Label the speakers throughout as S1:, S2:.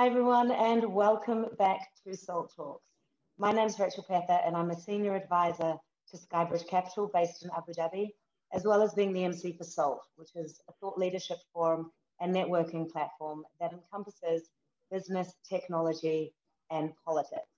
S1: Hi, everyone, and welcome back to SALT Talks. My name is Rachel Pether, and I'm a senior advisor to Skybridge Capital based in Abu Dhabi, as well as being the MC for SALT, which is a thought leadership forum and networking platform that encompasses business, technology, and politics.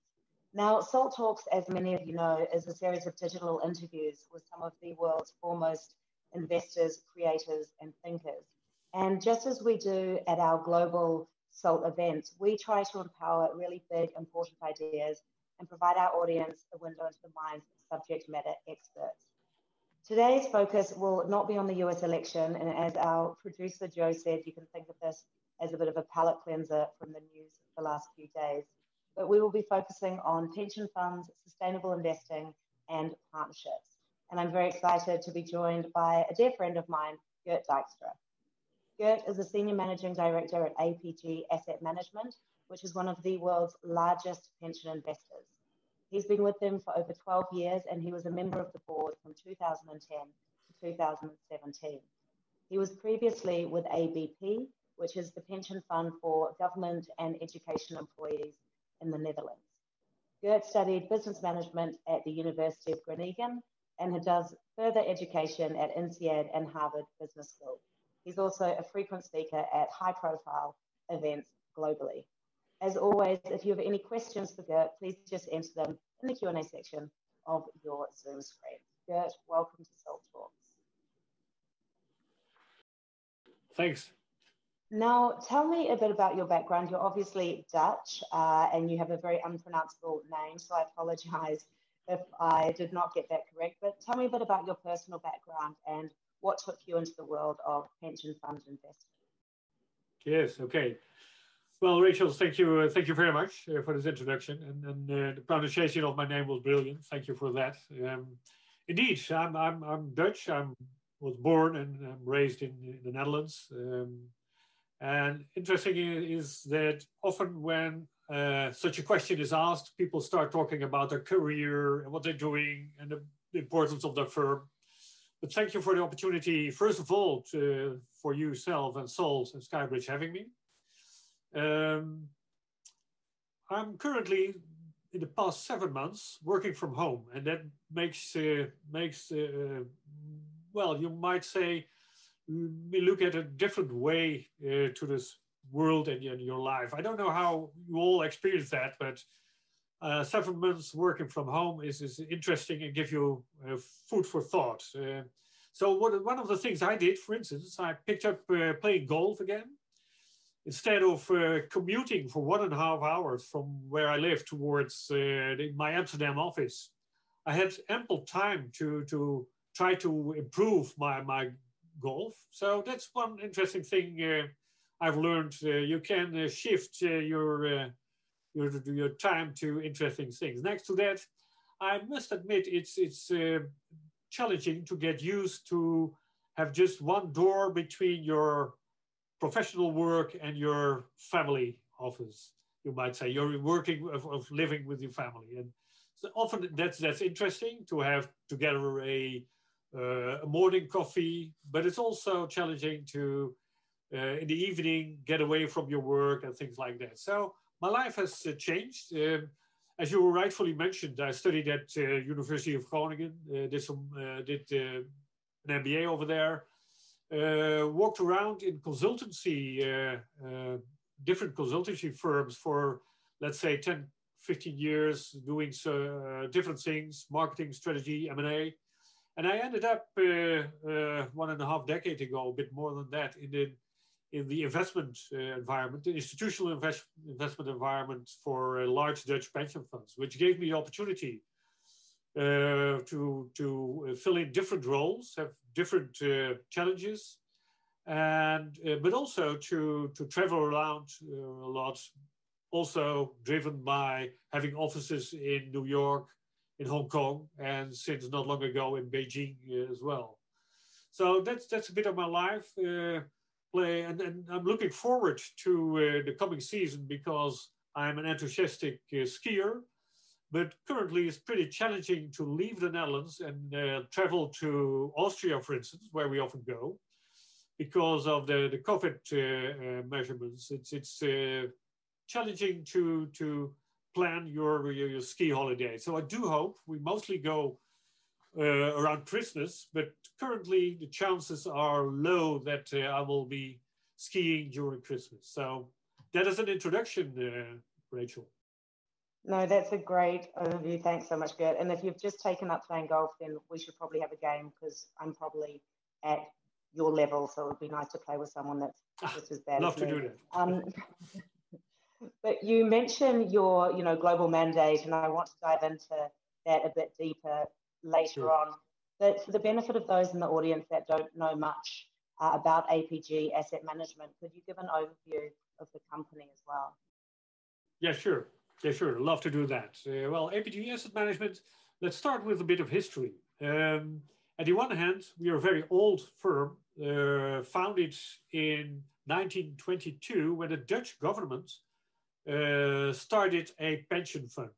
S1: Now, SALT Talks, as many of you know, is a series of digital interviews with some of the world's foremost investors, creators, and thinkers. And just as we do at our global SALT events, we try to empower really big, important ideas and provide our audience a window into the minds of subject matter experts. Today's focus will not be on the US election, and as our producer Joe said, you can think of this as a bit of a palate cleanser from the news the last few days. But we will be focusing on pension funds, sustainable investing, and partnerships. And I'm very excited to be joined by a dear friend of mine, Gert Dijkstra. Gert is a senior managing director at APG Asset Management, which is one of the world's largest pension investors. He's been with them for over 12 years and he was a member of the board from 2010 to 2017. He was previously with ABP, which is the pension fund for government and education employees in the Netherlands. Gert studied business management at the University of Groningen and he does further education at INSEAD and Harvard Business School. He's also a frequent speaker at high profile events globally. As always, if you have any questions for Gert, please just enter them in the Q&A section of your Zoom screen. Gert, welcome to SALT Talks.
S2: Thanks.
S1: Now, tell me a bit about your background. You're obviously Dutch uh, and you have a very unpronounceable name, so I apologize if I did not get that correct. But tell me a bit about your personal background and what took you into the world of pension fund investing?
S2: Yes, okay. Well, Rachel, thank you, uh, thank you very much uh, for this introduction, and, and uh, the pronunciation of my name was brilliant. Thank you for that. Um, indeed, I'm, I'm, I'm Dutch. I was born and I'm raised in, in the Netherlands. Um, and interesting is that often when uh, such a question is asked, people start talking about their career and what they're doing and the importance of their firm. But thank you for the opportunity, first of all, to, for yourself and Salt and Skybridge having me. Um, I'm currently in the past seven months working from home, and that makes uh, makes uh, well, you might say, we look at a different way uh, to this world and, and, your life. I don't know how you all experience that, but uh, seven months working from home is, is interesting and give you uh, food for thought. Uh, so what, one of the things I did, for instance, I picked up uh, playing golf again. Instead of uh, commuting for one and a half hours from where I live towards uh, my Amsterdam office, I had ample time to, to try to improve my, my golf. So that's one interesting thing I've learned. you can shift your your, your time to interesting things. Next to that, I must admit it's, it's uh, challenging to get used to have just one door between your professional work and your family office. You might say you're working of, of living with your family, and so often that's that's interesting to have together a uh, a morning coffee, but it's also challenging to uh, in the evening get away from your work and things like that. So my life has uh, changed. Um, as you rightfully mentioned, I studied at uh, University of Groningen, uh, did some, did an MBA over there, walked around in consultancy, different consultancy firms for, let's say, 10, 15 years doing uh, different things, marketing, strategy, M&A. And I ended up uh, uh, one and a half decade ago, a bit more than that, in the in the investment uh, environment, the institutional invest, investment environment for uh, large Dutch pension funds, which gave me the opportunity uh, to, to uh, fill in different roles, have different uh, challenges, and uh, but also to, to travel around a lot, also driven by having offices in New York, in Hong Kong, and since not long ago in Beijing as well. So that's that's a bit of my life play, and, and I'm looking forward to uh, the coming season because I'm an enthusiastic uh, skier. But currently, it's pretty challenging to leave the Netherlands and uh, travel to Austria, for instance, where we often go, because of the, the COVID measurements. It's, it's challenging to to plan your, your, your ski holiday. So I do hope we mostly go uh, around Christmas, but currently the chances are low that uh, I will be skiing during Christmas. So that is an introduction, uh, Rachel.
S1: No, that's a great overview. Thanks so much, Gert. And if you've just taken up playing golf, then we should probably have a game because I'm probably at your level. So it would be nice to play with someone that's ah, just as bad
S2: Love
S1: as
S2: to
S1: me.
S2: do that. Um,
S1: but you mentioned your, you know, global mandate, and I want to dive into that a bit deeper later sure. on. But for the benefit of those in the audience that don't know much uh, about APG asset management, could you give an overview of the company as well?
S2: Yeah, sure. Yeah, sure. Love to do that. Uh, well, APG Asset Management, let's start with a bit of history. Um, at the one hand, we are a very old firm, uh, founded in 1922 when the Dutch government uh, started a pension fund.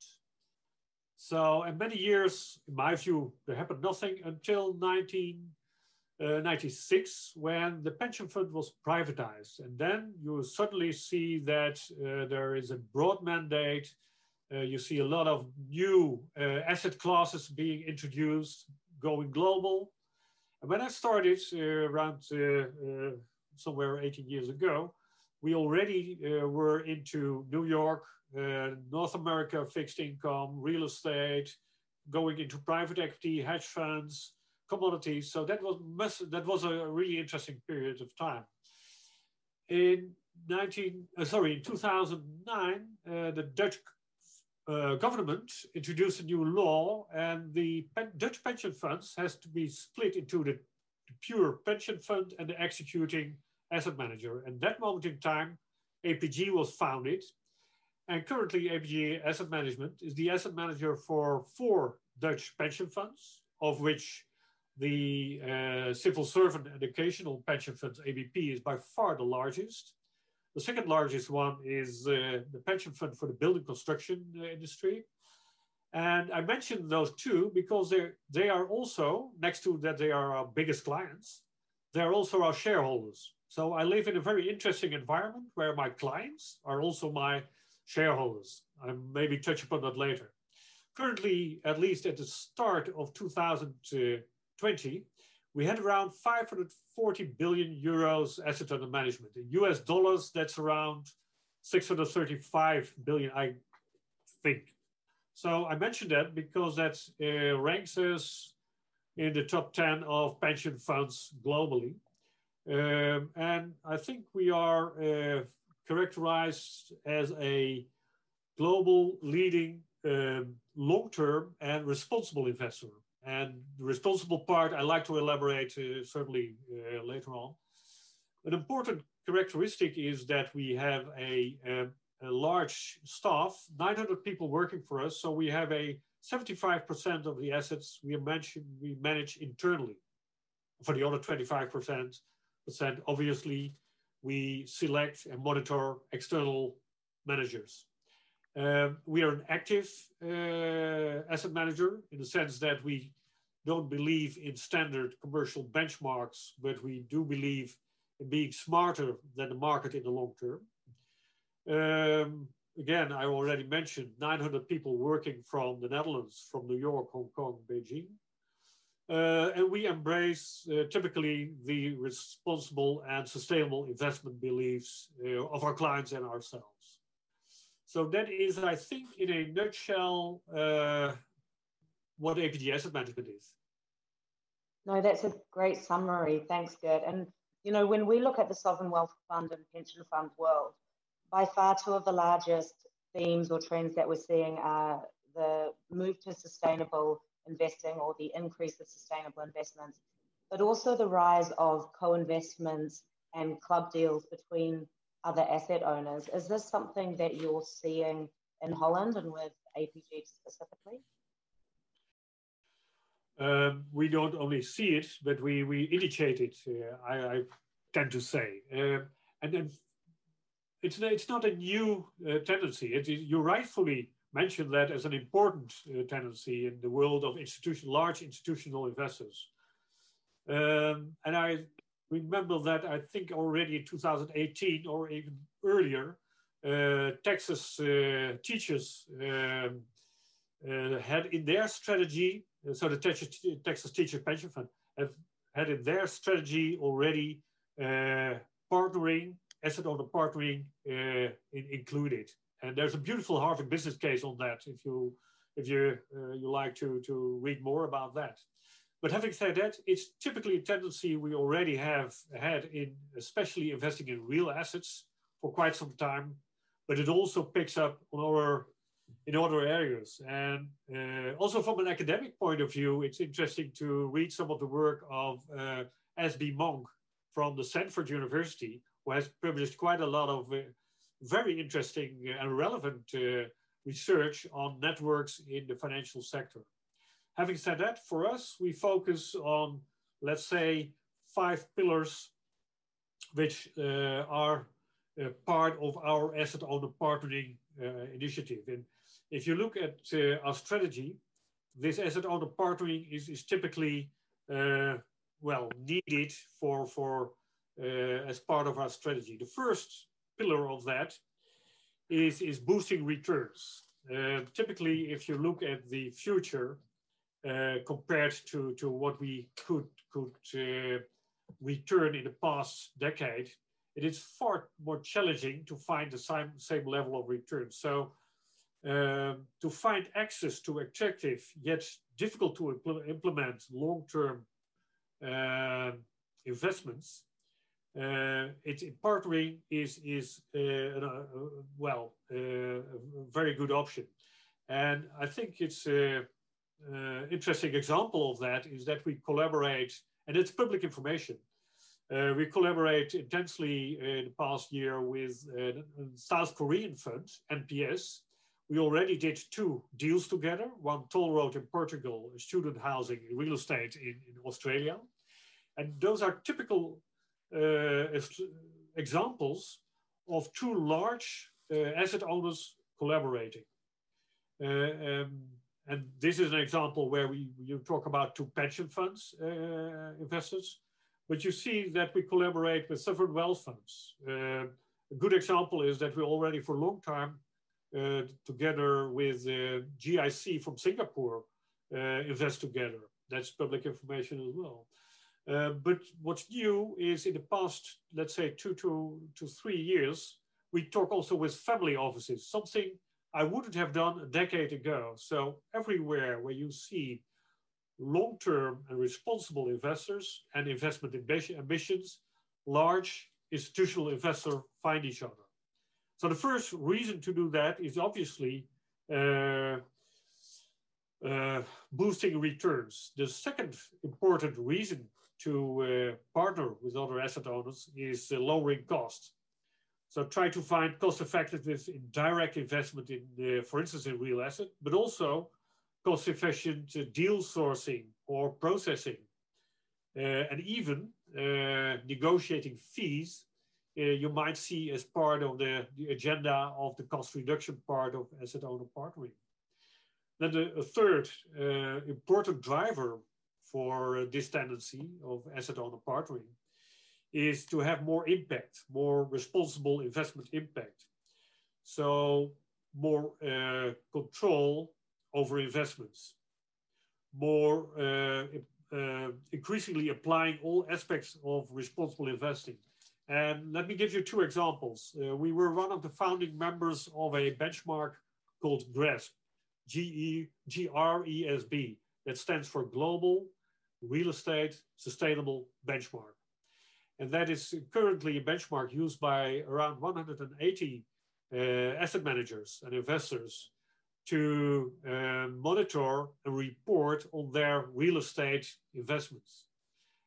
S2: So, in many years, in my view, there happened nothing until 1996 uh, when the pension fund was privatized. And then you suddenly see that uh, there is a broad mandate. Uh, you see a lot of new uh, asset classes being introduced, going global. And when I started uh, around somewhere 18 years ago, we already uh, were into New York, uh, North America fixed income, real estate, going into private equity, hedge funds, commodities. So that was that was a really interesting period of time. In 19 uh, sorry in 2009, uh, the Dutch uh, government introduced a new law, and the Dutch pension funds has to be split into the, the pure pension fund and the executing asset manager. And that moment in time, APG was founded. And currently, APG Asset Management is the asset manager for four Dutch pension funds, of which the uh, Civil Servant Educational Pension Fund, ABP, is by far the largest. The second largest one is uh, the pension fund for the building construction uh, industry. And I mentioned those two because they are also, next to that, they are our biggest clients, they're also our shareholders. So I live in a very interesting environment where my clients are also my shareholders. I maybe touch upon that later. Currently, at least at the start of 2020, we had around 540 billion euros asset under management. In US dollars, that's around 635 billion, I think. So I mentioned that because that uh, ranks us in the top 10 of pension funds globally. Um, and I think we are uh, characterized as a global leading um, long-term and responsible investor. And the responsible part, I like to elaborate uh, certainly uh, later on. An important characteristic is that we have a, a, a, large staff, 900 people working for us. So we have a 75% of the assets we manage, we manage internally. For the other 25%, percent obviously we select and monitor external managers. Um, we are an active uh, asset manager in the sense that we don't believe in standard commercial benchmarks, but we do believe in being smarter than the market in the long term. Um, again, I already mentioned 900 people working from the Netherlands, from New York, Hong Kong, Beijing. Uh, and we embrace uh, typically the responsible and sustainable investment beliefs uh, of our clients and ourselves. So that is, I think, in a nutshell, uh, what APG Asset Management is.
S1: No, that's a great summary. Thanks, Gert. And you know, when we look at the sovereign wealth fund and pension fund world, by far two of the largest themes or trends that we're seeing are the move to sustainable investing or the increase of sustainable investments, but also the rise of co-investments and club deals between other asset owners. Is this something that you're seeing in Holland and with APG specifically?
S2: Um, we don't only see it, but we, we initiate it, uh, I, I, tend to say. Um, and then it's, it's not a new uh, tendency. It, you rightfully mentioned that as an important uh, tendency in the world of institution, large institutional investors. Um, and I remember that I think already in 2018 or even earlier, uh, Texas uh, teachers um, uh, had in their strategy, so the Texas, Texas Teacher Pension Fund have had in their strategy already partnering, asset owner partnering in, included. And there's a beautiful Harvard business case on that if you if you uh, you like to to read more about that. But having said that, it's typically a tendency we already have had in especially investing in real assets for quite some time, but it also picks up on our in other areas. And uh, also from an academic point of view, it's interesting to read some of the work of uh, Ashby Monk from the Stanford University, who has published quite a lot of uh, very interesting and relevant uh, research on networks in the financial sector. Having said that, for us, we focus on, let's say, five pillars which uh, are uh, part of our asset owner partnering uh, initiative. And if you look at uh, our strategy, this asset owner partnering is, is typically, uh, well, needed for, for as part of our strategy. The first pillar of that is, is boosting returns. Uh, typically, if you look at the future uh, compared to, to what we could, could uh, return in the past decade, it is far more challenging to find the same, same level of return. So um, to find access to attractive yet difficult to impl implement long-term uh, investments uh, it's partnering is is uh, uh, well a very good option, and I think it's a, a, interesting example of that is that we collaborate, and it's public information. Uh, we collaborate intensely in the past year with uh, South Korean fund, NPS. We already did two deals together, one toll road in Portugal, student housing, real estate in, in Australia. And those are typical examples of two large uh, asset owners collaborating. Um, and this is an example where we you talk about two pension funds investors, but you see that we collaborate with sovereign wealth funds. a good example is that we already for a long time uh, together with uh, GIC from Singapore uh, invest together. That's public information as well. Uh, but what's new is in the past, let's say two to, to three years, we talk also with family offices, something I wouldn't have done a decade ago. So everywhere where you see long-term and responsible investors and investment ambitions, large institutional investors find each other. So the first reason to do that is obviously uh, uh, boosting returns. The second important reason to uh, partner with other asset owners is uh, lowering costs. So try to find cost effectiveness in direct investment in, uh, for instance, in real asset, but also cost efficient uh, deal sourcing or processing, uh, and even uh, negotiating fees you might see as part of the, the agenda of the cost reduction part of asset owner partnering. Then the, a third important driver for this tendency of asset owner partnering is to have more impact, more responsible investment impact. So more uh, control over investments, more uh, uh, increasingly applying all aspects of responsible investing. And let me give you two examples. Uh, we were one of the founding members of a benchmark called GRESB, G-E-G-R-E-S-B, that stands for Global real estate sustainable benchmark. And that is currently a benchmark used by around 180 uh, asset managers and investors to uh, monitor and report on their real estate investments.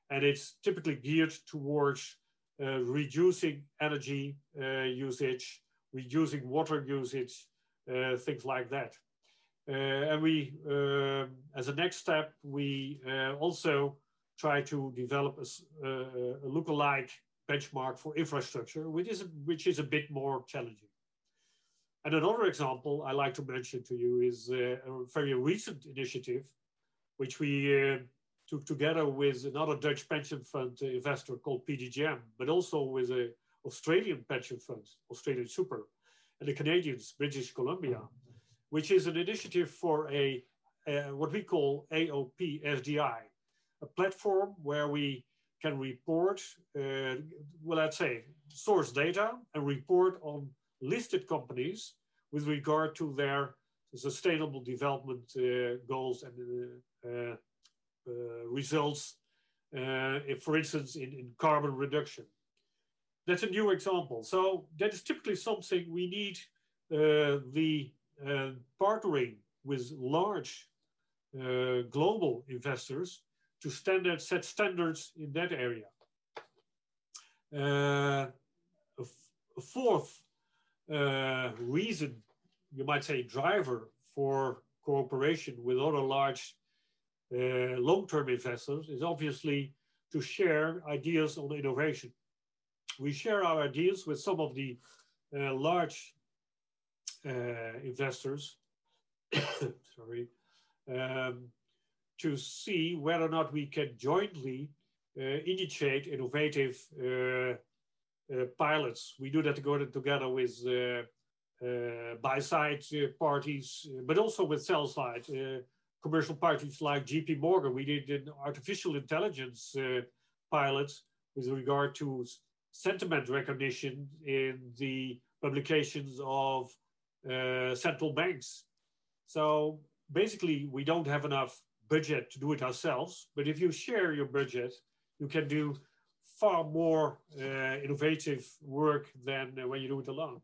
S2: And it's typically geared towards uh, reducing energy uh, usage, reducing water usage, uh, things like that. Uh, and we, um, as a next step, we uh, also try to develop a, a lookalike benchmark for infrastructure, which is, which is a bit more challenging. And another example I like to mention to you is uh, a very recent initiative, which we uh, took together with another Dutch pension fund investor called PGGM, but also with an Australian pension fund, Australian Super. and the Canadians, British Columbia, which is an initiative for a, a what we call AOP SDI, a platform where we can report, uh, well, let's say, source data and report on listed companies with regard to their sustainable development uh, goals and uh, uh, uh results, uh, if, for instance, in, in carbon reduction. That's a new example. So that is typically something we need the partnering with large global investors to standard set standards in that area. Uh, a, fourth uh, reason, you might say, driver for cooperation with other large uh, long-term investors is obviously to share ideas on innovation. We share our ideas with some of the uh, large uh, investors, sorry, um, to see whether or not we can jointly uh, initiate innovative uh, uh, pilots. We do that together with buy side parties, but also with sell side commercial parties like JP Morgan. We did an artificial intelligence pilot with regard to sentiment recognition in the publications of uh, central banks. So basically, we don't have enough budget to do it ourselves. But if you share your budget, you can do far more uh, innovative work than uh, when you do it alone.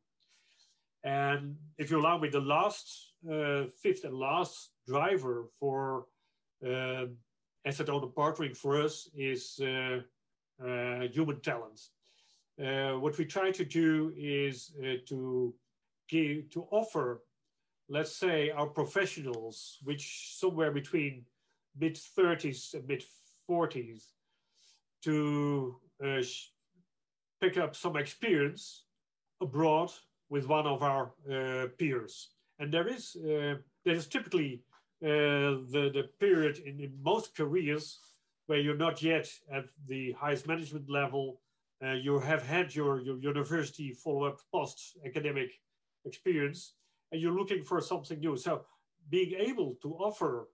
S2: And if you allow me, the last, uh, fifth and last driver for um, asset owner partnering for us is uh, human talent. What we try to do is to give, to offer let's say our professionals, which somewhere between mid 30s and mid 40s to uh, pick up some experience abroad with one of our uh, peers. And there is, uh, there is typically uh, the, the period in, in, most careers where you're not yet at the highest management level. Uh, you have had your, your university follow-up post-academic experience, and you're looking for something new. So being able to offer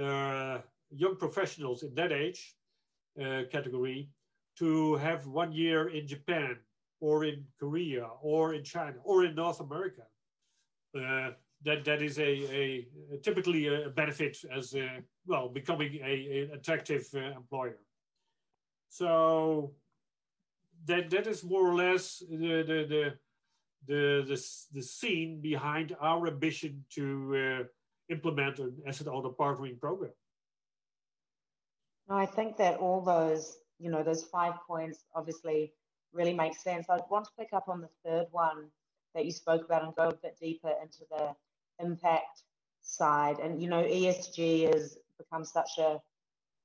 S2: uh, young professionals in that age uh, category to have one year in Japan or in Korea or in China or in North America. Uh, that that is a, a, a, typically a benefit as a, well becoming a, an attractive uh, employer. So that that is more or less the the the the, the, scene behind our ambition to uh, implement an asset owner partnering program.
S1: I think that all those, you know, those five points obviously really make sense. I want to pick up on the third one that you spoke about and go a bit deeper into the impact side. And, you know, ESG has become such a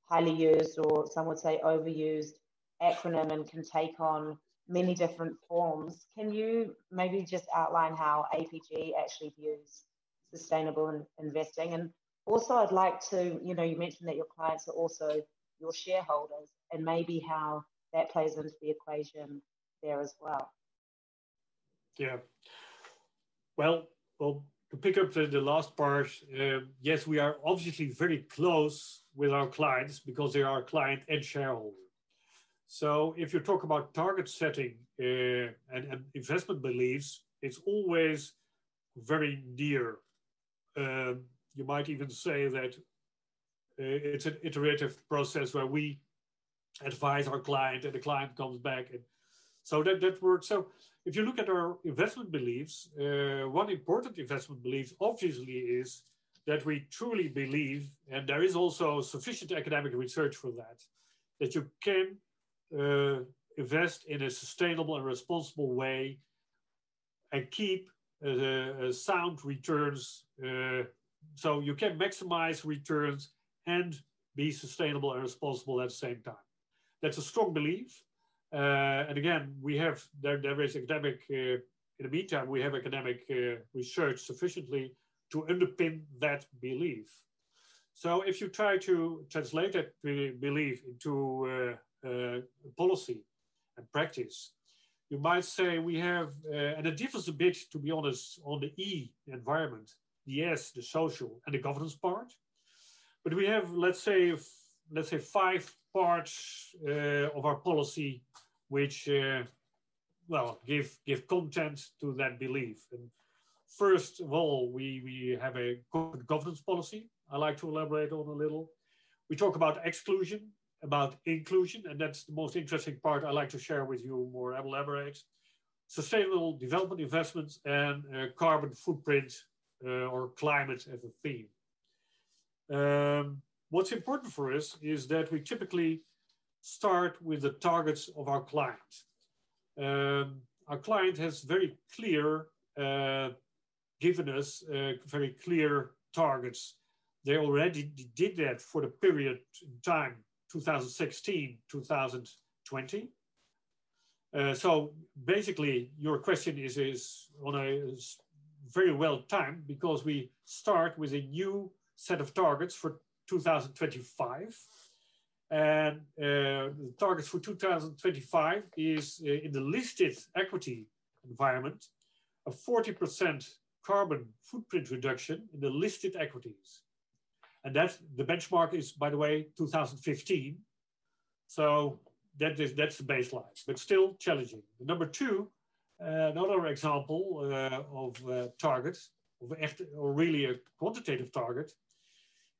S1: highly used or some would say overused acronym and can take on many different forms. Can you maybe just outline how APG actually views sustainable investing. And also, I'd like to, you know, you mentioned that your clients are also your shareholders, and maybe how that plays into the equation there as well.
S2: Yeah. Well, well, to pick up the, the last part, uh, yes, we are obviously very close with our clients because they are client and shareholder. So if you talk about target setting uh, and, and investment beliefs, it's always very near um, you might even say that uh, it's an iterative process where we advise our client and the client comes back. And so that, that works. So if you look at our investment beliefs, uh, one important investment belief obviously is that we truly believe, and there is also sufficient academic research for that, that you can uh, invest in a sustainable and responsible way and keep uh, sound returns. Uh, so you can maximize returns and be sustainable and responsible at the same time. That's a strong belief. Uh, and again, we have, there, there is academic, in the meantime, we have academic research sufficiently to underpin that belief. So if you try to translate that belief into uh, uh, policy and practice, you might say we have, uh, and it differs a bit, to be honest, on the E, environment, the S, the social, and the governance part. But we have, let's say, let's say five parts uh, of our policy which, uh, well, give give content to that belief. And first of all, we we have a corporate governance policy. I like to elaborate on a little. We talk about exclusion, about inclusion, and that's the most interesting part I like to share with you more elaborate. Sustainable development investments and uh, carbon footprint uh, or climate as a theme. Um, what's important for us is that we typically start with the targets of our client. Um, our client has very clear, uh, given us uh, very clear targets. They already did that for the period in time 2016, 2020. Uh, so basically, your question is, is on a is very well timed because we start with a new set of targets for 2025. And uh, the targets for 2025 is uh, in the listed equity environment, a 40% carbon footprint reduction in the listed equities. And that the benchmark is, by the way, 2015. So that is that's the baseline, but still challenging. Number two, uh, another example uh, of uh, targets, of echt, or really a quantitative target,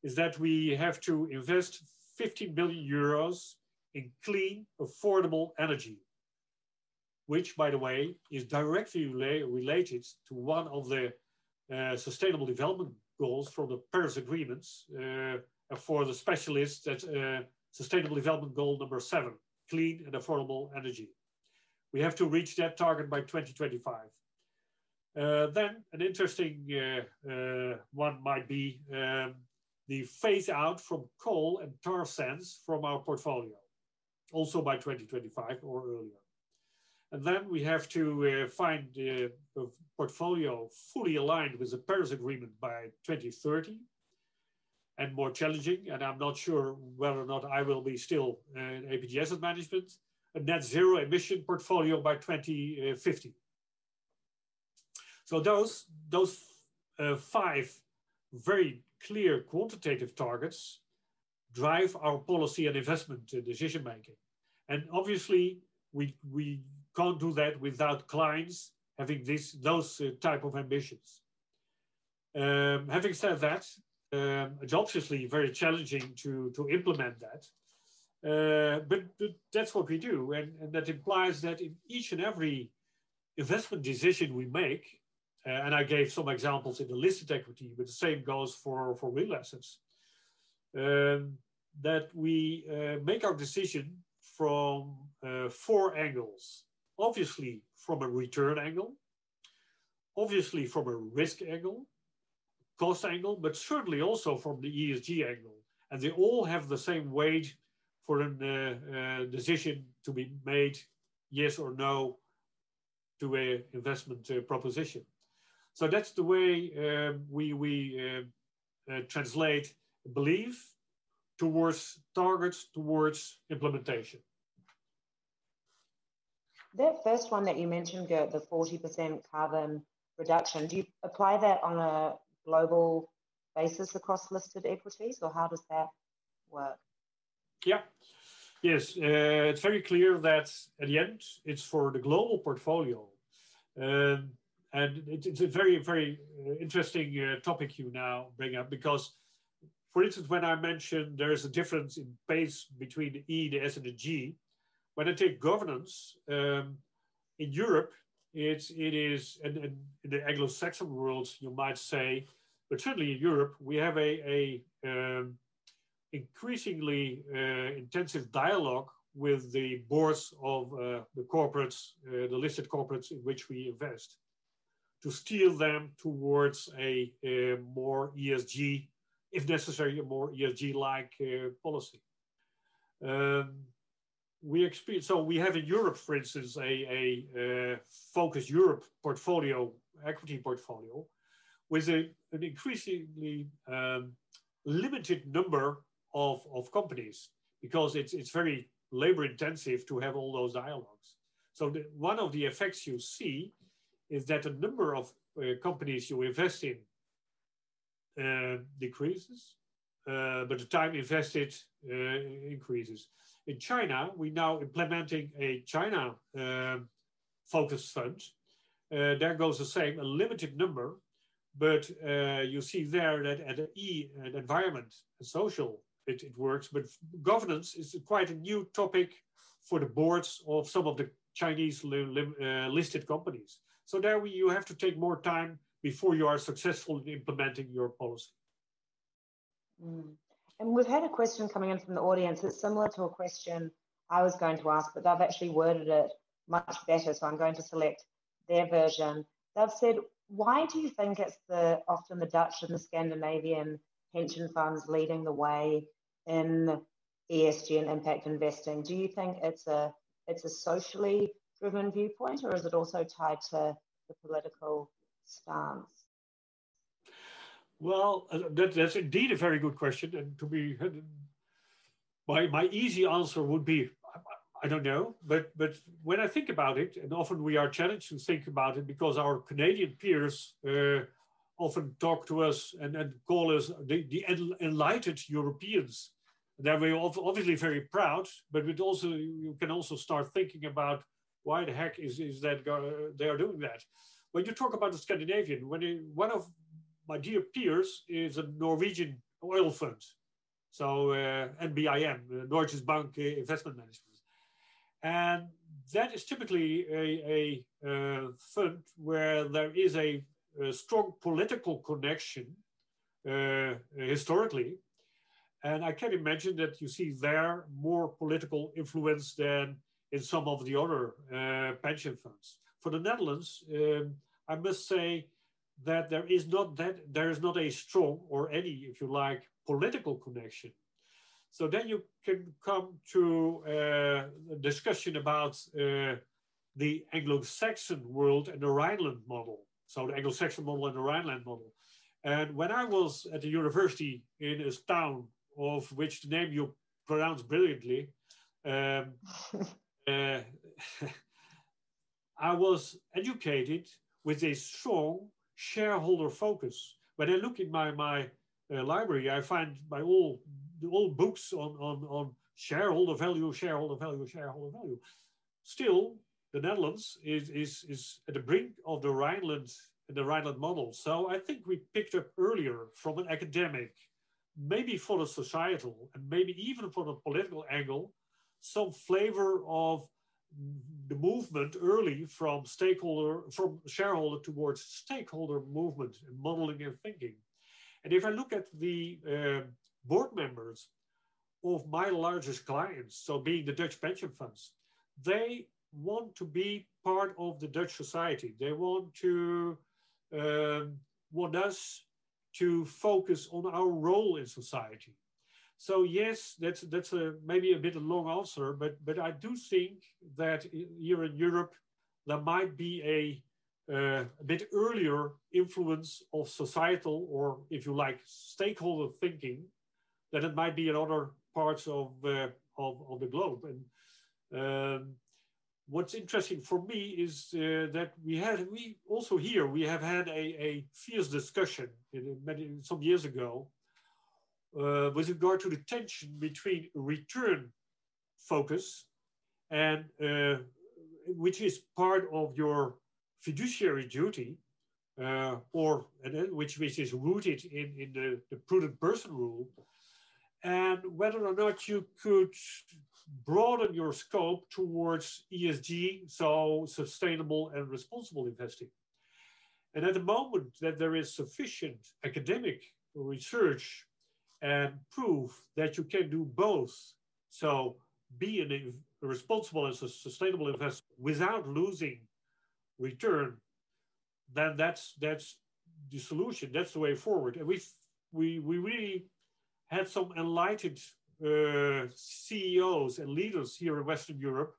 S2: is that we have to invest 15 billion euros in clean, affordable energy, which, by the way, is directly rela related to one of the uh, sustainable development goals from the Paris agreements uh, for the specialists that uh, sustainable development goal number seven, clean and affordable energy. We have to reach that target by 2025. Uh, then an interesting uh, uh, one might be um, the phase out from coal and tar sands from our portfolio, also by 2025 or earlier. And then we have to uh, find the portfolio fully aligned with the Paris Agreement by 2030 and more challenging. And I'm not sure whether or not I will be still in APG Asset Management, a net zero emission portfolio by 2050. So those, those uh, five very clear quantitative targets drive our policy and investment decision making. And obviously, we, we can't do that without clients having this, those uh, type of ambitions. Um, having said that, um, it's obviously very challenging to, to implement that. Uh, but, but, that's what we do. And, and, that implies that in each and every investment decision we make, uh, and I gave some examples in the listed equity, but the same goes for, for real assets, um, that we uh, make our decision from uh, four angles obviously from a return angle, obviously from a risk angle, cost angle, but certainly also from the ESG angle. And they all have the same weight for a uh, uh, decision to be made, yes or no, to a investment uh, proposition. So that's the way um, we, we uh, uh, translate belief towards targets, towards implementation.
S1: That first one that you mentioned, Gert, the 40% carbon reduction, do you apply that on a global basis across listed equities, or how does that work?
S2: Yeah. Yes, uh, it's very clear that at the end it's for the global portfolio. Um, and it, it's a very, very uh, interesting uh, topic you now bring up because, for instance, when I mentioned there's a difference in pace between the E, the S, and the G, when I take governance um, in Europe, it's it is in the Anglo-Saxon world, you might say, but certainly in Europe, we have a, a um, increasingly uh, intensive dialogue with the boards of uh, the corporates, uh, the listed corporates in which we invest, to steer them towards a, a more ESG, if necessary, a more ESG-like uh, policy. Um, we experience, so we have in Europe, for instance, a, a, a focused Europe portfolio, equity portfolio, with a, an increasingly um, limited number of, of companies because it's, it's very labor intensive to have all those dialogues. So the, one of the effects you see is that the number of uh, companies you invest in uh, decreases, uh, but the time invested uh, increases. In China, we're now implementing a China um, focused fund. Uh, there goes the same, a limited number, but uh, you see there that at the E, an environment, and social, it, it works, but governance is quite a new topic for the boards of some of the Chinese li li listed companies. So there we, you have to take more time before you are successful in implementing your policy.
S1: Mm. And we've had a question coming in from the audience. that's similar to a question I was going to ask, but they've actually worded it much better. So I'm going to select their version. They've said, why do you think it's the often the Dutch and the Scandinavian pension funds leading the way in ESG and impact investing? Do you think it's a it's a socially driven viewpoint, or is it also tied to the political stance?
S2: Well, uh, that, that's indeed a very good question. And to be, my, my easy answer would be, I don't know. But, but when I think about it, and often we are challenged to think about it because our Canadian peers uh, often talk to us and, and call us the, the enlightened Europeans. And we're obviously very proud, but it also you can also start thinking about why the heck is, is that they are doing that? When you talk about the Scandinavian, when it, one of my dear peers is a Norwegian oil fund, so uh, NBIM, uh, Norges Bank Investment Management, and that is typically a, a, a fund where there is a, a strong political connection uh, historically. And I can imagine that you see there more political influence than in some of the other uh, pension funds. For the Netherlands, um, I must say that there is not that there is not a strong or any, if you like, political connection. So then you can come to uh, a discussion about uh, the Anglo-Saxon world and the Rhineland model. So the Anglo-Saxon model and the Rhineland model. And when I was at the university in a town of which the name you pronounce brilliantly, um, uh, I was educated with a strong shareholder focus. When I look in my, my uh, library, I find my all, all books on, on, on shareholder value, shareholder value, shareholder value. Still, the Netherlands is, is, is at the brink of the Rhineland, the Rhineland model. So I think we picked up earlier from an academic, maybe for the societal, and maybe even from a political angle, some flavor of the movement early from stakeholder from shareholder towards stakeholder movement and modeling and thinking. And if i look at the uh, board members of my largest clients so being the dutch pension funds they want to be part of the dutch society. They want to um, want us to focus on our role in society so yes, that's that's a maybe a bit a long answer, but but I do think that here in Europe there might be a uh, a bit earlier influence of societal or if you like stakeholder thinking than it might be in other parts of uh, of, of the globe. And um, what's interesting for me is uh, that we had we also here we have had a, a fierce discussion in many some years ago uh, with regard to the tension between return focus and uh, which is part of your fiduciary duty uh, or which, which is rooted in, in the, the prudent person rule and whether or not you could broaden your scope towards ESG, so sustainable and responsible investing. And at the moment that there is sufficient academic research and prove that you can do both. So be a responsible and sustainable investor without losing return, then that's that's the solution. That's the way forward. And we we we really had some enlightened uh, CEOs and leaders here in Western Europe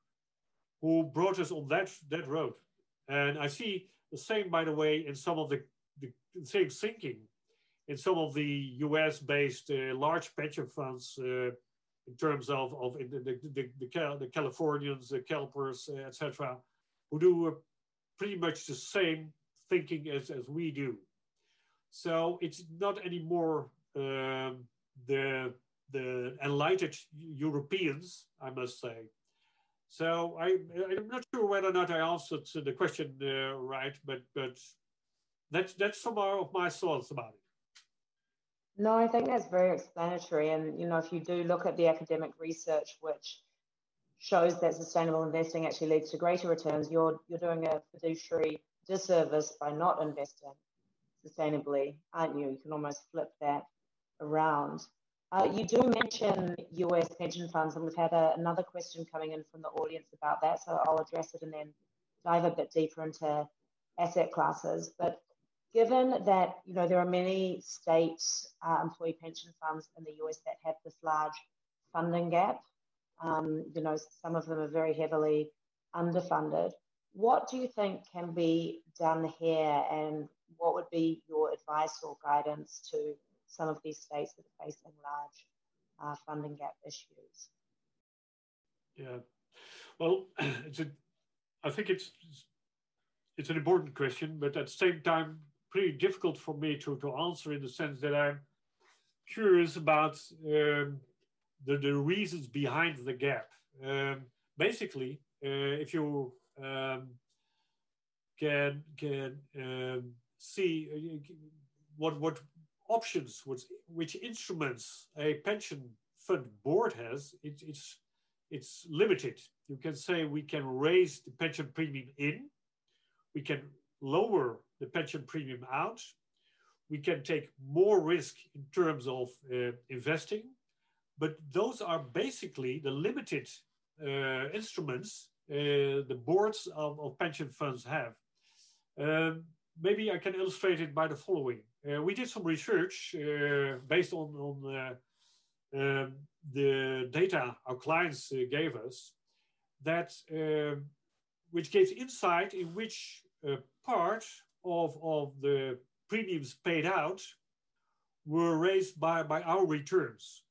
S2: who brought us on that that road. And I see the same, by the way, in some of the, the same thinking in some of the US-based uh, large pension funds uh, in terms of, of the, the, the, the, Californians, the CalPERS, uh, etc., who do uh, pretty much the same thinking as, as we do. So it's not anymore um, the, the enlightened Europeans, I must say. So I, I'm not sure whether or not I answered the question uh, right, but, but that's, that's some of my thoughts about it.
S1: No, I think that's very explanatory. And, you know, if you do look at the academic research, which shows that sustainable investing actually leads to greater returns, you're, you're doing a fiduciary disservice by not investing sustainably, aren't you? You can almost flip that around. Uh, you do mention US pension funds, and we've had a, another question coming in from the audience about that, so I'll address it and then dive a bit deeper into asset classes. But given that you know there are many state uh, employee pension funds in the US that have this large funding gap, um, you know some of them are very heavily underfunded. What do you think can be done here, and what would be your advice or guidance to some of these states that are facing large uh, funding gap issues?
S2: Yeah, well, it's a, I think it's it's an important question, but at the same time, pretty difficult for me to, to answer in the sense that I'm curious about um, the, the reasons behind the gap. Um, basically, uh, if you um, can can um, see uh, what what options, which, which instruments a pension fund board has, it, it's it's limited. You can say we can raise the pension premium in, we can lower the pension premium out, we can take more risk in terms of uh, investing, but those are basically the limited uh, instruments uh, the boards of, of, pension funds have. Um, maybe I can illustrate it by the following. Uh, we did some research uh, based on, on uh, um, the data our clients uh, gave us that um, which gives insight in which uh, part of, of the premiums paid out were raised by, by our returns.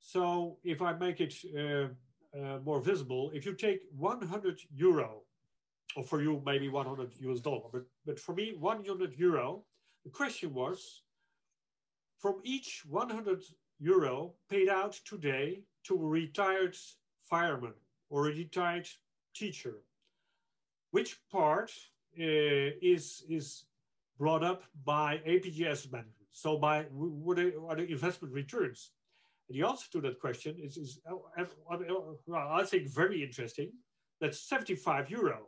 S2: So if I make it uh, more visible, if you take 100 euro or for you maybe 100 US dollar. But, but for me, 100 euro, the question was, from each 100 euro paid out today to a retired fireman or a retired teacher, which part uh, is, is brought up by APG Asset Management? So by what are the investment returns? And the answer to that question is, is uh, uh, uh, I think very interesting. That's 75 euro.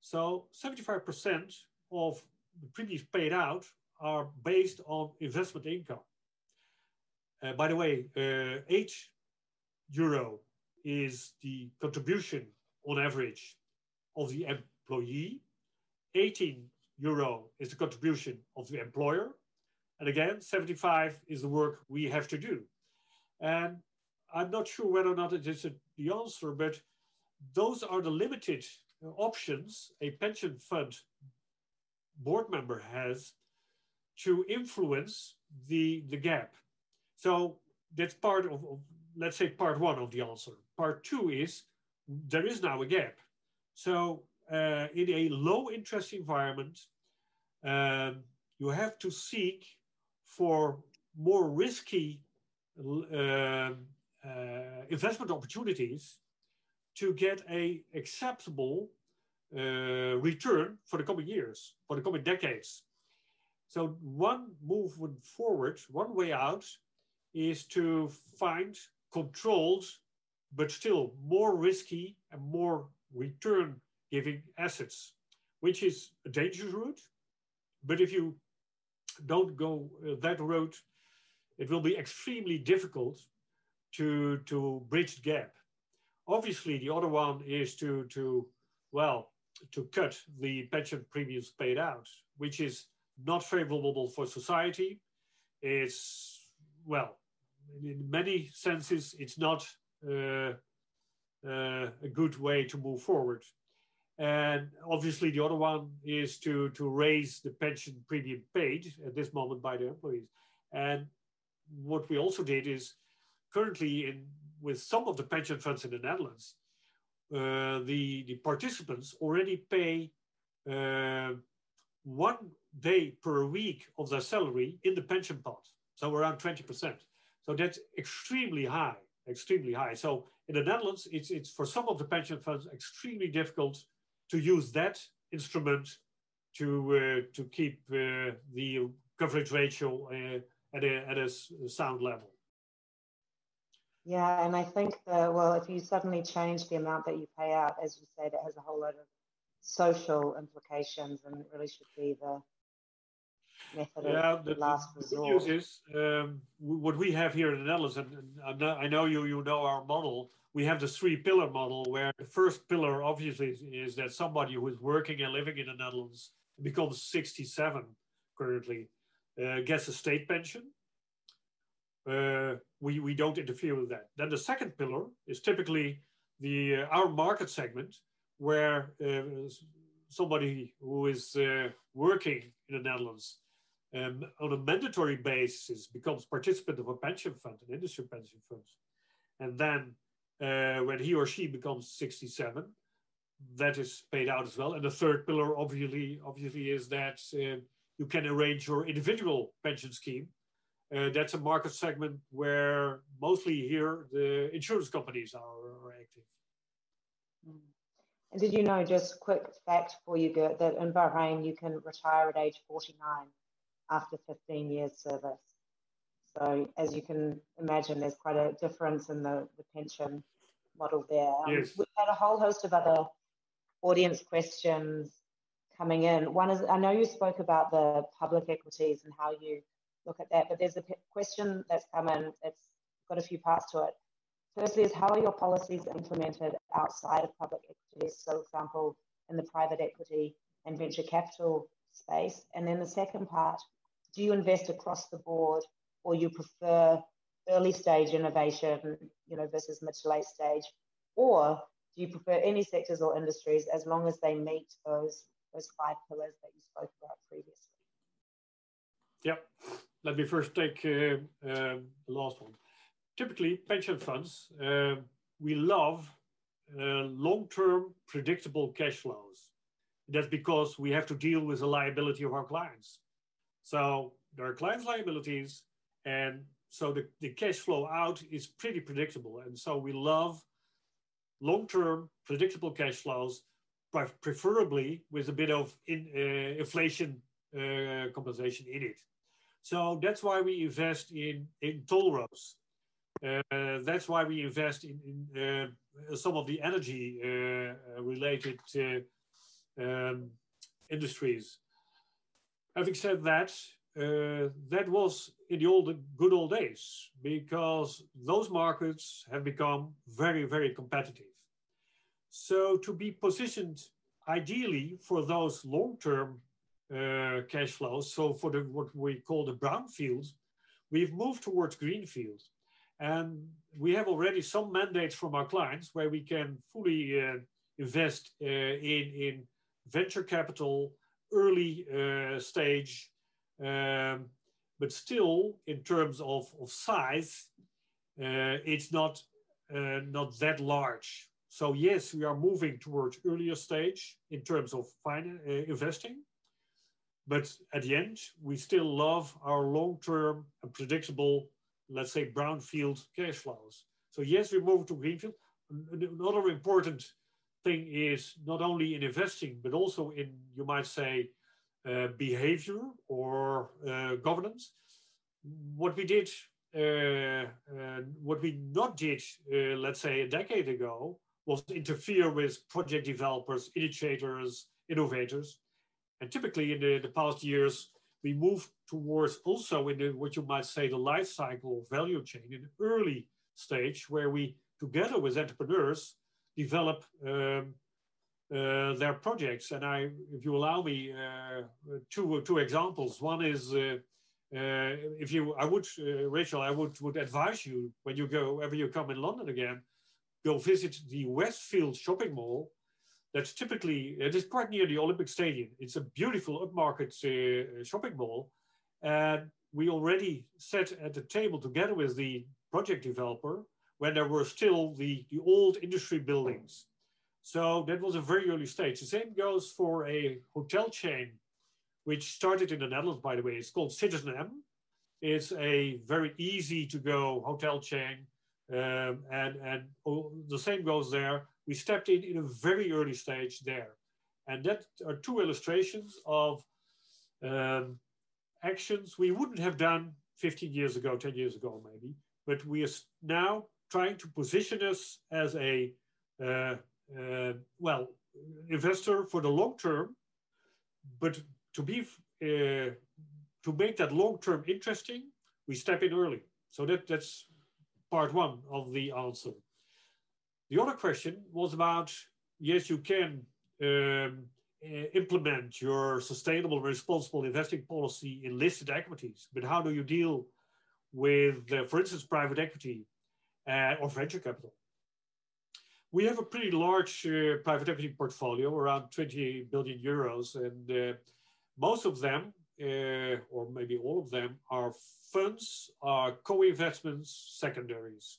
S2: So 75% of the premiums paid out are based on investment income. Uh, by the way, uh, 8 euro is the contribution on average of the employee. 18 euro is the contribution of the employer. And again, 75 is the work we have to do. And I'm not sure whether or not it is a, the answer, but those are the limited options a pension fund board member has to influence the, the gap. So that's part of, of, let's say, part one of the answer. Part two is there is now a gap. So uh, in a low interest environment, um, you have to seek for more risky uh, uh, investment opportunities to get a acceptable uh, return for the coming years, for the coming decades. So one move forward, one way out, is to find controlled, but still more risky and more return-giving assets, which is a dangerous route. But if you don't go uh, that route, it will be extremely difficult to, to bridge the gap. Obviously, the other one is to, to well, to cut the pension premiums paid out, which is not favorable for society. It's, well, in many senses, it's not uh, uh, a good way to move forward. And obviously, the other one is to, to raise the pension premium paid at this moment by the employees. And what we also did is currently in with some of the pension funds in the Netherlands, uh, the, the participants already pay uh, one day per week of their salary in the pension pot, so around 20%. So that's extremely high, extremely high. So in the Netherlands, it's, it's for some of the pension funds extremely difficult to use that instrument to, uh, to keep uh, the coverage ratio uh, at, a, at a sound level.
S1: Yeah, and I think that, well, if you suddenly change the amount that you pay out, as you say, that has a whole lot of social implications and it really should be the yeah, the, last resort.
S2: The news is um, what we have here in the Netherlands, and, and I know you you know our model. We have the three pillar model, where the first pillar obviously is, is that somebody who is working and living in the Netherlands becomes 67 currently uh, gets a state pension. Uh, we, we don't interfere with that. Then the second pillar is typically the uh, our market segment, where uh, somebody who is uh, working in the Netherlands um, on a mandatory basis becomes participant of a pension fund, an industry pension fund. And then uh, when he or she becomes 67, that is paid out as well. And the third pillar, obviously, obviously is that uh, you can arrange your individual pension scheme. Uh, that's a market segment where mostly here the insurance companies are, are active.
S1: Mm. And did you know, just a quick fact for you, Gert, that in Bahrain you can retire at age 49 after 15 years service. So as you can imagine, there's quite a difference in the, the pension model there.
S2: Um, yes.
S1: We've had a whole host of other audience questions coming in. One is, I know you spoke about the public equities and how you look at that, but there's a question that's come in It's got a few parts to it. Firstly is how are your policies implemented outside of public equities? So for example, in the private equity and venture capital space. And then the second part, do you invest across the board or you prefer early stage innovation, you know, versus mid to late stage? Or do you prefer any sectors or industries as long as they meet those those five pillars that you spoke about previously?
S2: Yeah, Let me first take uh, uh, the last one. Typically, pension funds, uh, we love uh, long-term predictable cash flows. That's because we have to deal with the liability of our clients. So there are clients' liabilities, and so the, the cash flow out is pretty predictable. And so we love long-term predictable cash flows, preferably with a bit of in, uh, inflation uh, compensation in it. So that's why we invest in, in toll roads. Uh, that's why we invest in, in uh, some of the energy uh, related um, industries. Having said that, uh, that was in the old good old days because those markets have become very very competitive. So to be positioned ideally for those long-term uh, cash flows so for the what we call the brownfields we've moved towards greenfield and we have already some mandates from our clients where we can fully uh, invest uh, in in venture capital early uh, stage um, but still, in terms of, of size, uh, it's not, uh, not that large. So yes, we are moving towards earlier stage in terms of investing. But at the end, we still love our long-term and predictable, let's say, brownfield cash flows. So yes, we move to greenfield. Another important thing is not only in investing, but also in, you might say, uh, behavior or uh, governance. What we did, uh, what we not did, let's say a decade ago, was interfere with project developers, initiators, innovators. And typically in the, the past years, we moved towards also in the, what you might say the life cycle value chain in early stage where we together with entrepreneurs develop um, uh, their projects. And I, if you allow me, uh, two two examples. One is uh, uh if you, I would, uh, Rachel, I would would advise you when you go, whenever you come in London again, go visit the Westfield shopping mall. That's typically it is quite near the Olympic Stadium. It's a beautiful upmarket shopping mall, and we already sat at the table together with the project developer when there were still the, the old industry buildings So that was a very early stage. The same goes for a hotel chain, which started in the Netherlands, by the way. It's called citizenM. It's a very easy to go hotel chain. Um, and and oh, the same goes there. We stepped in in a very early stage there. And that are two illustrations of um, actions we wouldn't have done 15 years ago, 10 years ago, maybe. But we are now trying to position us as a uh, uh, well investor for the long term, but to be uh, to make that long term interesting, we step in early. So that that's part one of the answer. The other question was about yes, you can um, implement your sustainable, responsible investing policy in listed equities, but how do you deal with, uh, for instance, private equity uh, or venture capital? We have a pretty large uh, private equity portfolio, around 20 billion euros, and uh, most of them, uh, or maybe all of them, are funds, are co-investments, secondaries.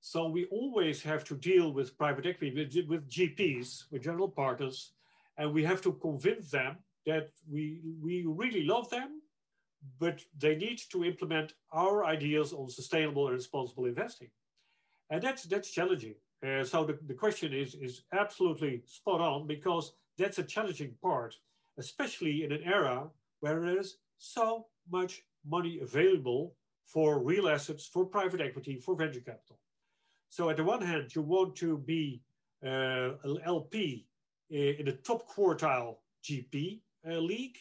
S2: So we always have to deal with private equity, with, with GPs, with general partners, and we have to convince them that we, we really love them, but they need to implement our ideas on sustainable and responsible investing. And that's, that's challenging. Uh, so the, the question is, is absolutely spot on because that's a challenging part, especially in an era where there is so much money available for real assets, for private equity, for venture capital. So at the one hand, you want to be uh, an LP in the top quartile GP uh, league.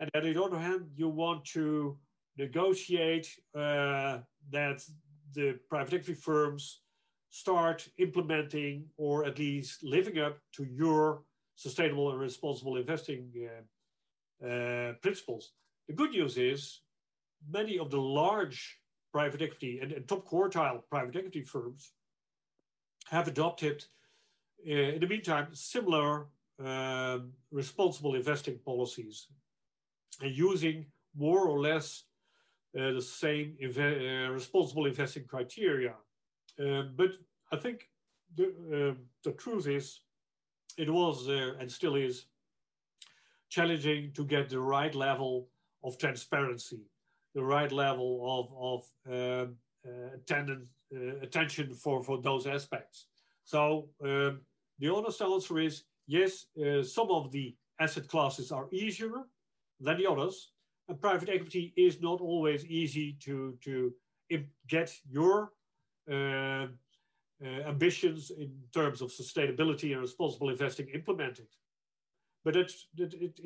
S2: And on the other hand, you want to negotiate uh, that the private equity firms start implementing or at least living up to your sustainable and responsible investing uh, uh, principles. The good news is many of the large private equity and, and top quartile private equity firms have adopted, uh, in the meantime, similar um, responsible investing policies using more or less uh, the same uh, responsible investing criteria. Um, but I think the, uh, the truth is, it was uh, and still is challenging to get the right level of transparency, the right level of, of um, uh, attendance, uh, attention for, for those aspects. So um, the honest answer is yes, some of the asset classes are easier than the others, and private equity is not always easy to, to get your uh, uh, ambitions in terms of sustainability and responsible investing implemented. But it, it, it,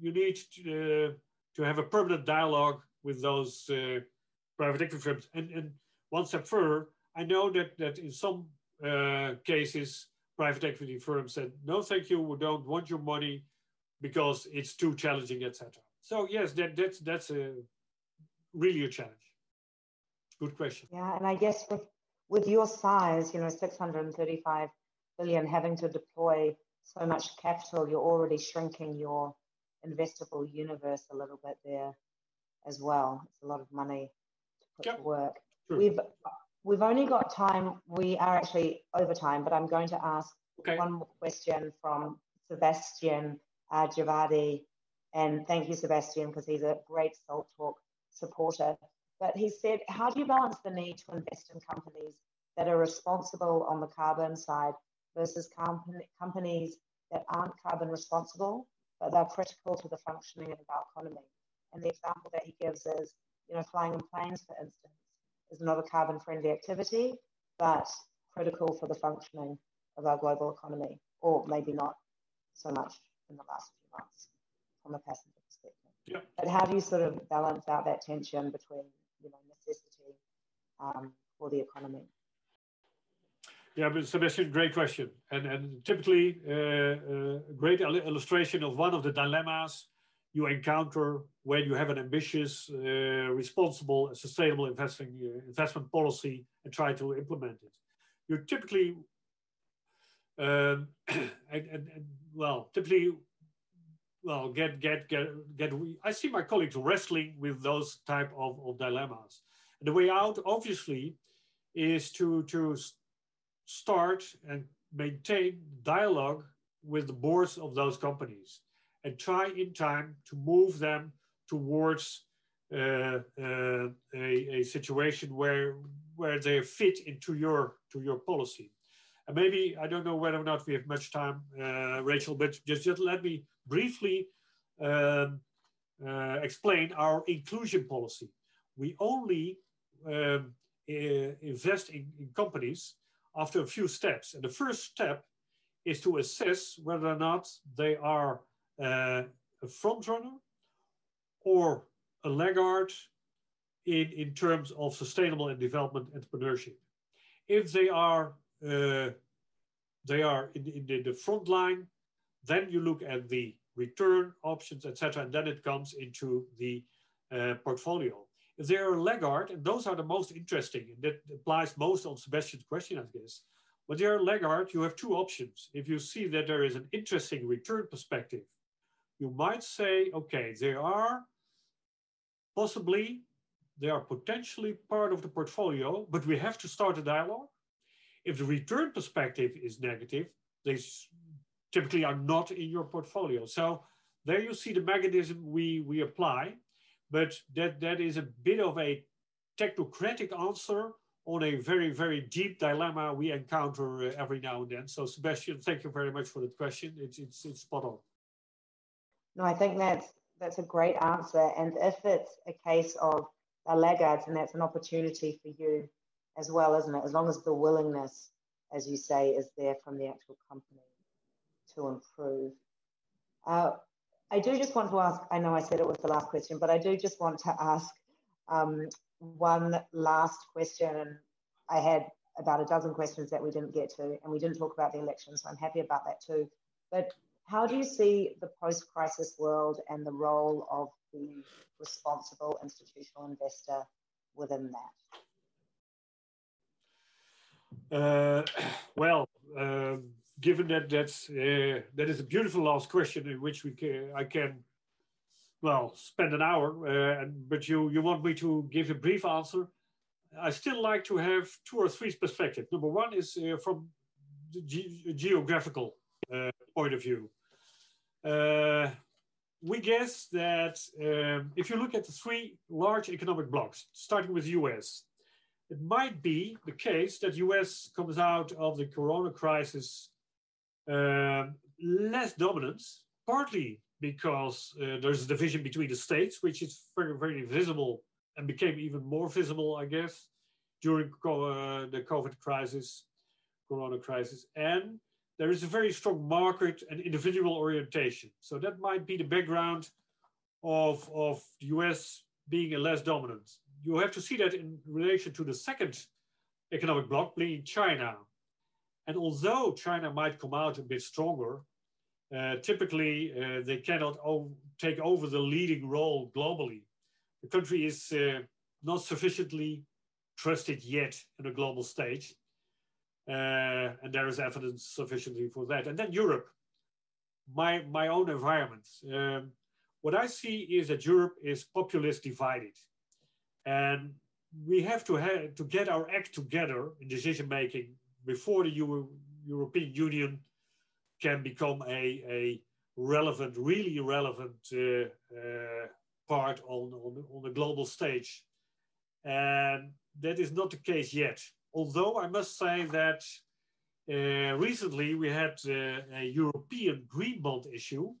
S2: you need to, uh, to have a permanent dialogue with those uh, private equity firms. And, and one step further, I know that, that in some uh, cases, private equity firms said, no, thank you, we don't want your money because it's too challenging, etc. So yes, that, that's, that's a, really a challenge. Good question.
S1: Yeah, and I guess with with your size, you know, 635 billion, having to deploy so much capital, you're already shrinking your investable universe a little bit there as well. It's a lot of money to put yep. to work. Sure. We've we've only got time. We are actually over time, but I'm going to ask okay. one more question from Sebastian uh, Javadi. And thank you, Sebastian, because he's a great Salt Talk supporter. But he said, how do you balance the need to invest in companies that are responsible on the carbon side versus companies that aren't carbon responsible, but they're critical to the functioning of our economy? And the example that he gives is, you know, flying in planes, for instance, is not a carbon friendly activity, but critical for the functioning of our global economy, or maybe not so much in the last few months from a passenger perspective.
S2: Yep.
S1: But how do you sort of balance out that tension between you know, necessity um, for the economy?
S2: Yeah, but Sebastian, great question. And, and typically, uh, uh, a great illustration of one of the dilemmas you encounter when you have an ambitious, uh, responsible, sustainable investing uh, investment policy and try to implement it. You typically, um, well, typically well get get get get i see my colleagues wrestling with those type of, of dilemmas and the way out obviously is to to start and maintain dialogue with the boards of those companies and try in time to move them towards uh, uh, a, a situation where where they fit into your to your policy. And maybe I don't know whether or not we have much time, uh, Rachel, but just, just let me briefly um, uh, explain our inclusion policy. We only um, invest in, in companies after a few steps. And the first step is to assess whether or not they are uh, a front runner or a laggard in, in terms of sustainable and development entrepreneurship. If they are uh, they are in, in the, the front line, then you look at the return options, etc., and then it comes into the uh, portfolio. If they are a laggard, and those are the most interesting, and that applies most on Sebastian's question, I guess. When they're a laggard, you have two options. If you see that there is an interesting return perspective, you might say, okay, they are possibly, they are potentially part of the portfolio, but we have to start a dialogue. If the return perspective is negative, they typically are not in your portfolio. So there you see the mechanism we, we apply, but that, that is a bit of a technocratic answer on a very, very deep dilemma we encounter uh, every now and then. So Sebastian, thank you very much for that question. It's, it's, it's spot on.
S1: No, I think that's, that's a great answer. And if it's a case of the laggards, and that's an opportunity for you as well, isn't it? As long as the willingness, as you say, is there from the actual company to improve. Uh, I do just want to ask, I know I said it was the last question, but I do just want to ask um, one last question. I had about a dozen questions that we didn't get to, and we didn't talk about the election, so I'm happy about that too. But how do you see the post crisis world and the role of the responsible institutional investor within
S2: that? Uh, well, um, given that that's uh, that is a beautiful last question in which we can, I can well spend an hour, uh, but you you want me to give a brief answer. I still like to have two or three perspectives. Number one is uh, from the ge geographical uh, point of view. Uh, we guess that um, if you look at the three large economic blocks, starting with US, it might be the case that US comes out of the corona crisis um, less dominant, partly because uh, there's a division between the states, which is very, very visible and became even more visible, I guess, during uh, the COVID crisis, corona crisis. And there is a very strong market and individual orientation. So that might be the background of, of the US being a less dominant. You have to see that in relation to the second economic bloc, being China, and although China might come out a bit stronger, uh, typically uh, they cannot take over the leading role globally. The country is uh, not sufficiently trusted yet in a global stage. Uh, and there is evidence sufficiently for that. And then Europe, my, my own environment. Um, what I see is that Europe is populist divided. And we have to, have to get our act together in decision making before the Euro European Union can become a, a relevant, really relevant uh, uh, part on, on, on the global stage. And that is not the case yet. Although I must say that uh, recently we had uh, a European green bond issue,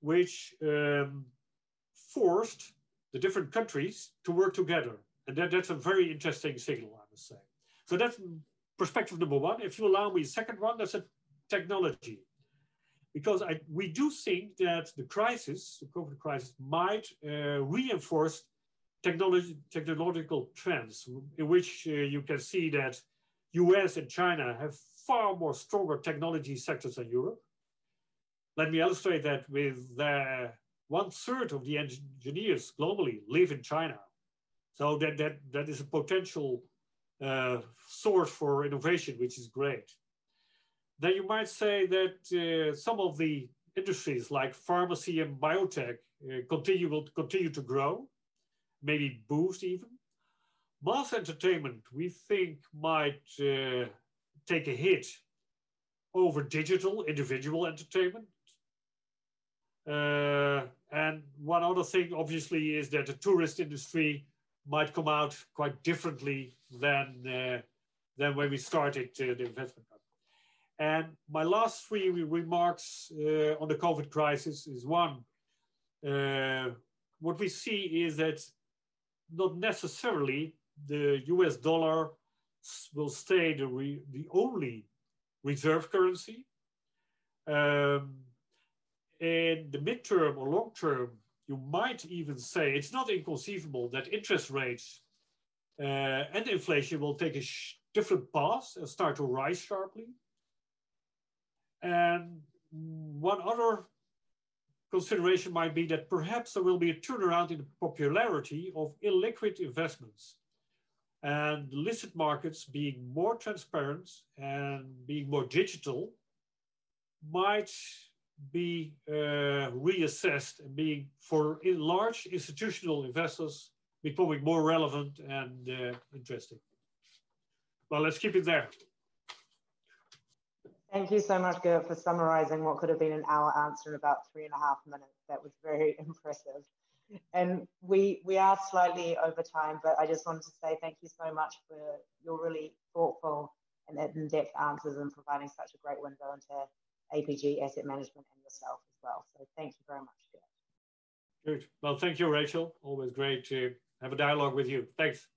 S2: which um, forced the different countries to work together. And that, that's a very interesting signal, I must say. So that's perspective number one. If you allow me, second one, that's a technology. Because I, we do think that the crisis, the COVID crisis, might uh, reinforce technology, technological trends in which uh, you can see that US and China have far more stronger technology sectors than Europe. Let me illustrate that with the one third of the engineers globally live in China. So that, that, that is a potential uh, source for innovation, which is great. Then you might say that uh, some of the industries like pharmacy and biotech uh, continue, will continue to grow, maybe boost even. Mass entertainment, we think, might uh, take a hit over digital individual entertainment. Uh, and one other thing, obviously, is that the tourist industry might come out quite differently than, uh, than when we started uh, the investment. And my last three remarks uh, on the COVID crisis is one, uh, what we see is that not necessarily the US dollar will stay the, the only reserve currency. Um, in the midterm or long term, you might even say it's not inconceivable that interest rates uh, and inflation will take a different path and start to rise sharply. And one other consideration might be that perhaps there will be a turnaround in the popularity of illiquid investments and listed markets being more transparent and being more digital might be uh, reassessed and being for large institutional investors becoming more relevant and uh, interesting. Well, let's keep it there.
S1: Thank you so much, Gert, for summarizing what could have been an hour answer in about three and a half minutes. That was very impressive. And we we are slightly over time, but I just wanted to say thank you so much for your really thoughtful and in-depth answers and providing such a great window into APG asset management and yourself as well. So thank you very much.
S2: Good. Well, thank you, Rachel. Always great to have a dialogue with you. Thanks.